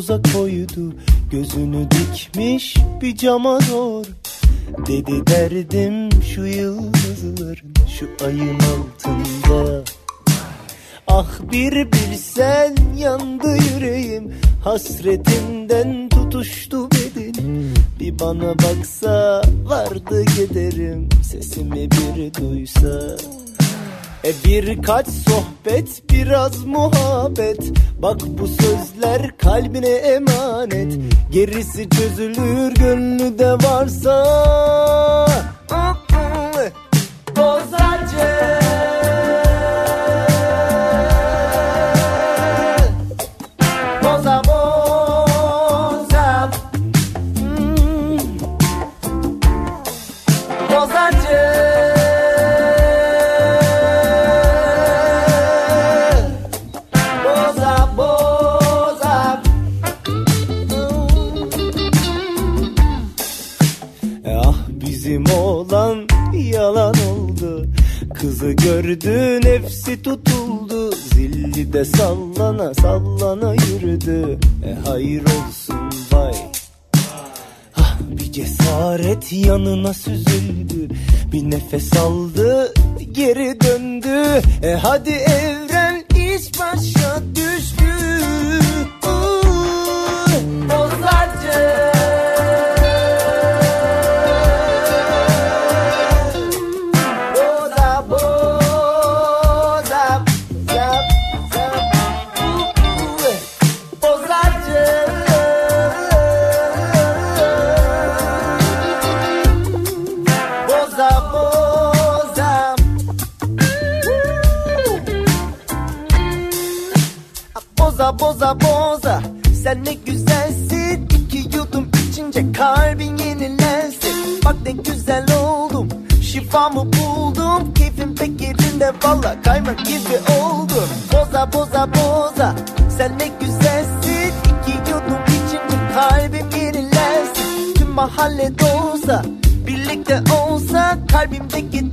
boza koydu Gözünü dikmiş bir cama doğru. Dedi derdim şu yıldızların şu ayın altında. Ah bir bilsen yandı yüreğim Hasretinden tutuştu bedenim. Bir bana baksa vardı giderim Sesimi bir duysa e birkaç sohbet biraz muhabbet. Bak bu sözler kalbine emanet. Gerisi çözülür gönlü varsa. Bozacı gördü nefsi tutuldu. Zilli de sallana sallana yürüdü. E hayır olsun vay. Ah bir cesaret yanına süzüldü. Bir nefes aldı geri döndü. E hadi evren iş başa düştü Önce kalbin yenilensin. Bak ne güzel oldum Şifamı buldum. Keyfim pek yerinde valla kaymak gibi oldum. Boza boza boza Sen ne güzelsin. İki yudum içimde kalbim yenilensin. Tüm mahalle dolsa Birlikte olsa kalbimdeki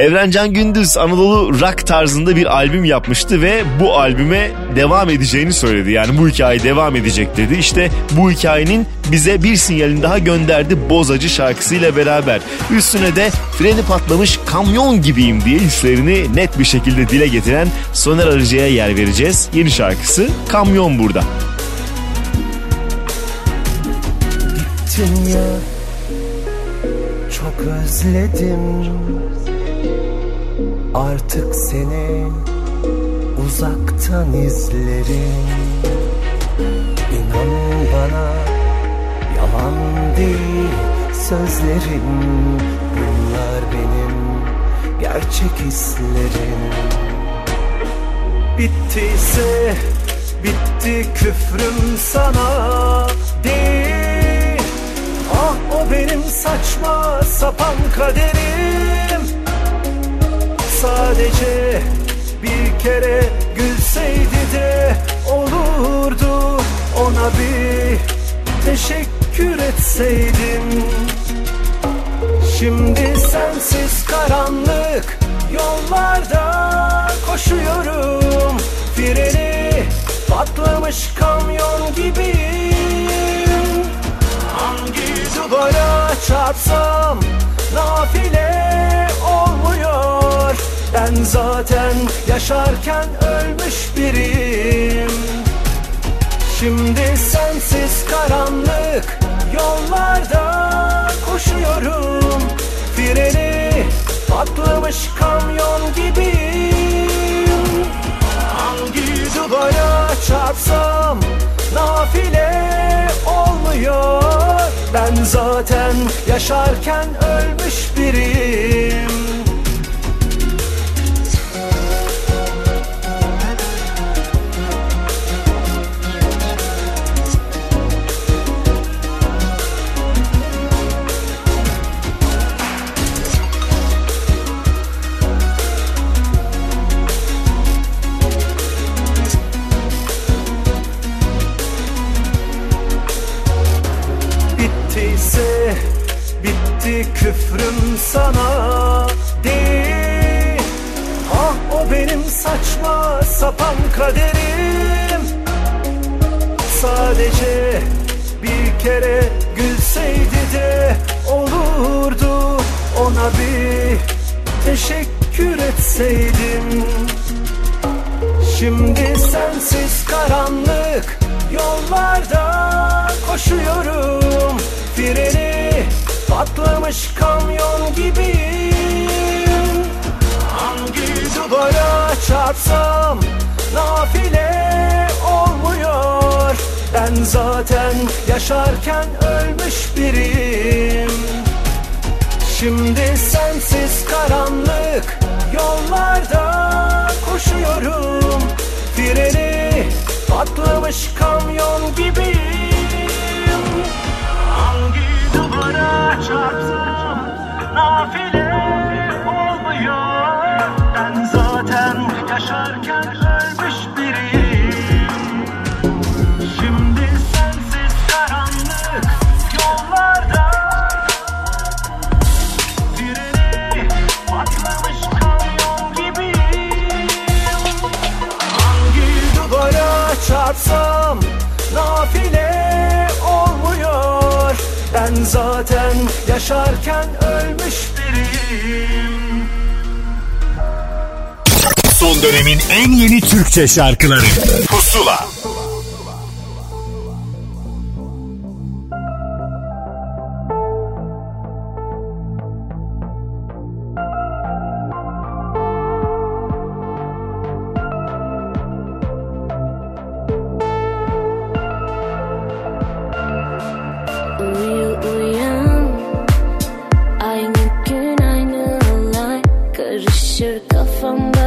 Evrencan Gündüz Anadolu rock tarzında bir albüm yapmıştı ve bu albüme devam edeceğini söyledi. Yani bu hikaye devam edecek dedi. İşte bu hikayenin bize bir sinyalini daha gönderdi Bozacı şarkısıyla beraber. Üstüne de freni patlamış kamyon gibiyim diye hislerini net bir şekilde dile getiren Soner Arıcı'ya yer vereceğiz. Yeni şarkısı Kamyon burada. Gittin ya Çok özledim Artık seni Uzaktan izlerim. İnan bana Yalan değil Sözlerim Bunlar benim Gerçek hislerim. Bittiyse Bitti küfrüm sana Değil. Ah o benim saçma sapan kaderim Sadece bir kere gülseydi de olurdu. Ona bir teşekkür etseydim. Şimdi sensiz karanlık yollarda koşuyorum. Freni Patlamış kamyon gibiyim. Hangi duvara çarpsam Nafile Ben zaten yaşarken ölmüş biriyim. Şimdi sensiz karanlık yollarda koşuyorum. Freni patlamış kamyon gibiyim. Hangi duvara çarpsam nafile olmuyor. Ben zaten yaşarken ölmüş biriyim küfrüm sana değil. Ah o benim saçma sapan kaderim. Sadece bir kere gülseydi de olurdu Ona bir teşekkür etseydim. Şimdi sensiz karanlık yollarda koşuyorum Freni patlamış kamyon gibiyim Hangi duvara çarpsam nafile olmuyor. Ben zaten yaşarken ölmüş biriyim. Şimdi sensiz karanlık yollarda koşuyorum. Freni patlamış kamyon gibiyim Duvara çarpsam nafile olmuyor. Ben zaten yaşarken ölmüş biriyim. Şimdi sensiz karanlık yollarda. Freni patlamış kamyon gibiyim. Hangi duvara çarpsam zaten yaşarken ölmüş biriyim. Son dönemin en yeni Türkçe şarkıları. Pusula from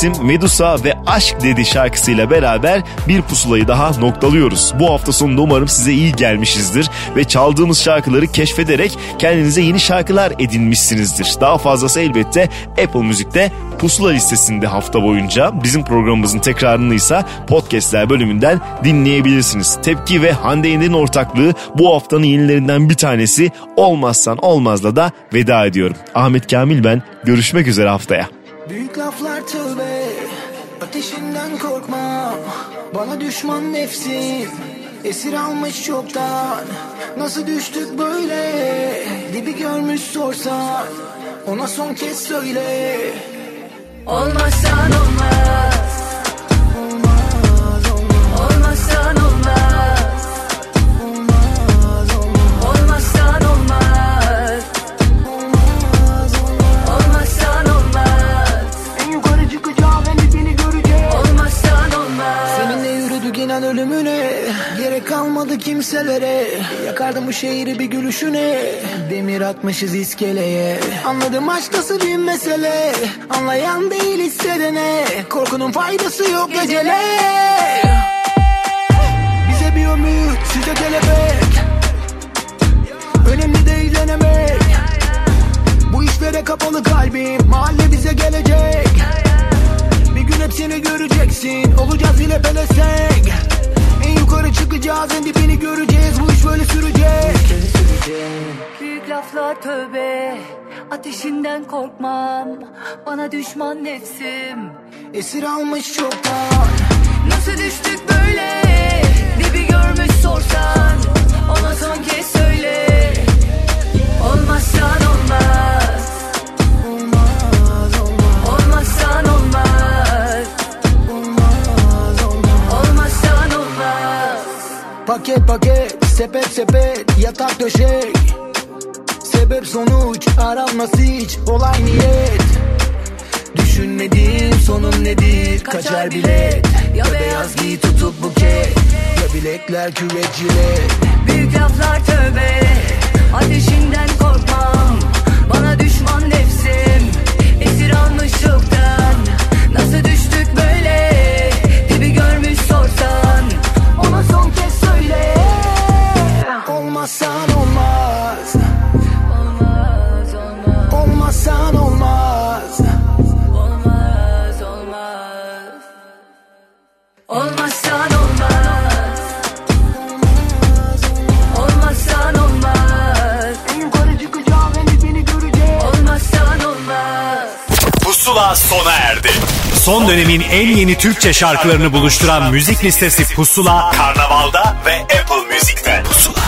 isim Medusa ve Aşk dedi şarkısıyla beraber bir pusulayı daha noktalıyoruz. Bu hafta sonunda umarım size iyi gelmişizdir ve çaldığımız şarkıları keşfederek kendinize yeni şarkılar edinmişsinizdir. Daha fazlası elbette Apple Müzik'te pusula listesinde hafta boyunca bizim programımızın tekrarını ise podcastler bölümünden dinleyebilirsiniz. Tepki ve Hande Yener'in ortaklığı bu haftanın yenilerinden bir tanesi olmazsan olmazla da veda ediyorum. Ahmet Kamil ben görüşmek üzere haftaya. Büyük laflar tövbe Ateşinden korkma. Bana düşman nefsim Esir almış çoktan. Nasıl düştük böyle? Dibi görmüş sorsan Ona son kez söyle. Olmazsan olmaz inan ölümüne Gerek kalmadı kimselere. Yakardım bu şehri bir gülüşüne. Demir atmışız iskeleye. Anladım aşk nasıl bir mesele. Anlayan değil hissedene Korkunun faydası yok gecele. Bize bir ömür size kelebek. Önemli değil denemek. Bu işlere kapalı kalbim. Mahalle bize gelecek hepsini göreceksin. Olacağız yine pelesek En yukarı çıkacağız en dibini göreceğiz. Bu iş böyle sürecek. Büyük laflar tövbe. Ateşinden korkmam. Bana düşman nefsim. Esir almış çoktan. Nasıl düştük böyle? Dibi görmüş sorsan. Ona son kez söyle. Olmazsan olmaz Paket paket sepet sepet yatak döşek. Sebep sonuç aranması hiç olay niyet. Düşünmedim sonun nedir? Kaçar bilet. Ya beyaz giy tutup buket. Ya bilekler küvet jilet Büyük laflar tövbe. Ateşinden korkmam. Bana düşman nefsim. Esir almış çoktan Nasıl düştük böyle? Dibi görmüş sorsan Olmazsan olmaz. Olmaz Olmaz. Olmaz. Olmazsan olmaz. Olmazsan olmaz. En yukarı çıkacağım en dibini göreceğim Olmazsan olmaz. Pusula sona erdi. Son dönemin en yeni Türkçe şarkılarını buluşturan müzik listesi Pusula, Karnaval'da ve Apple Müzik'te. Pusula.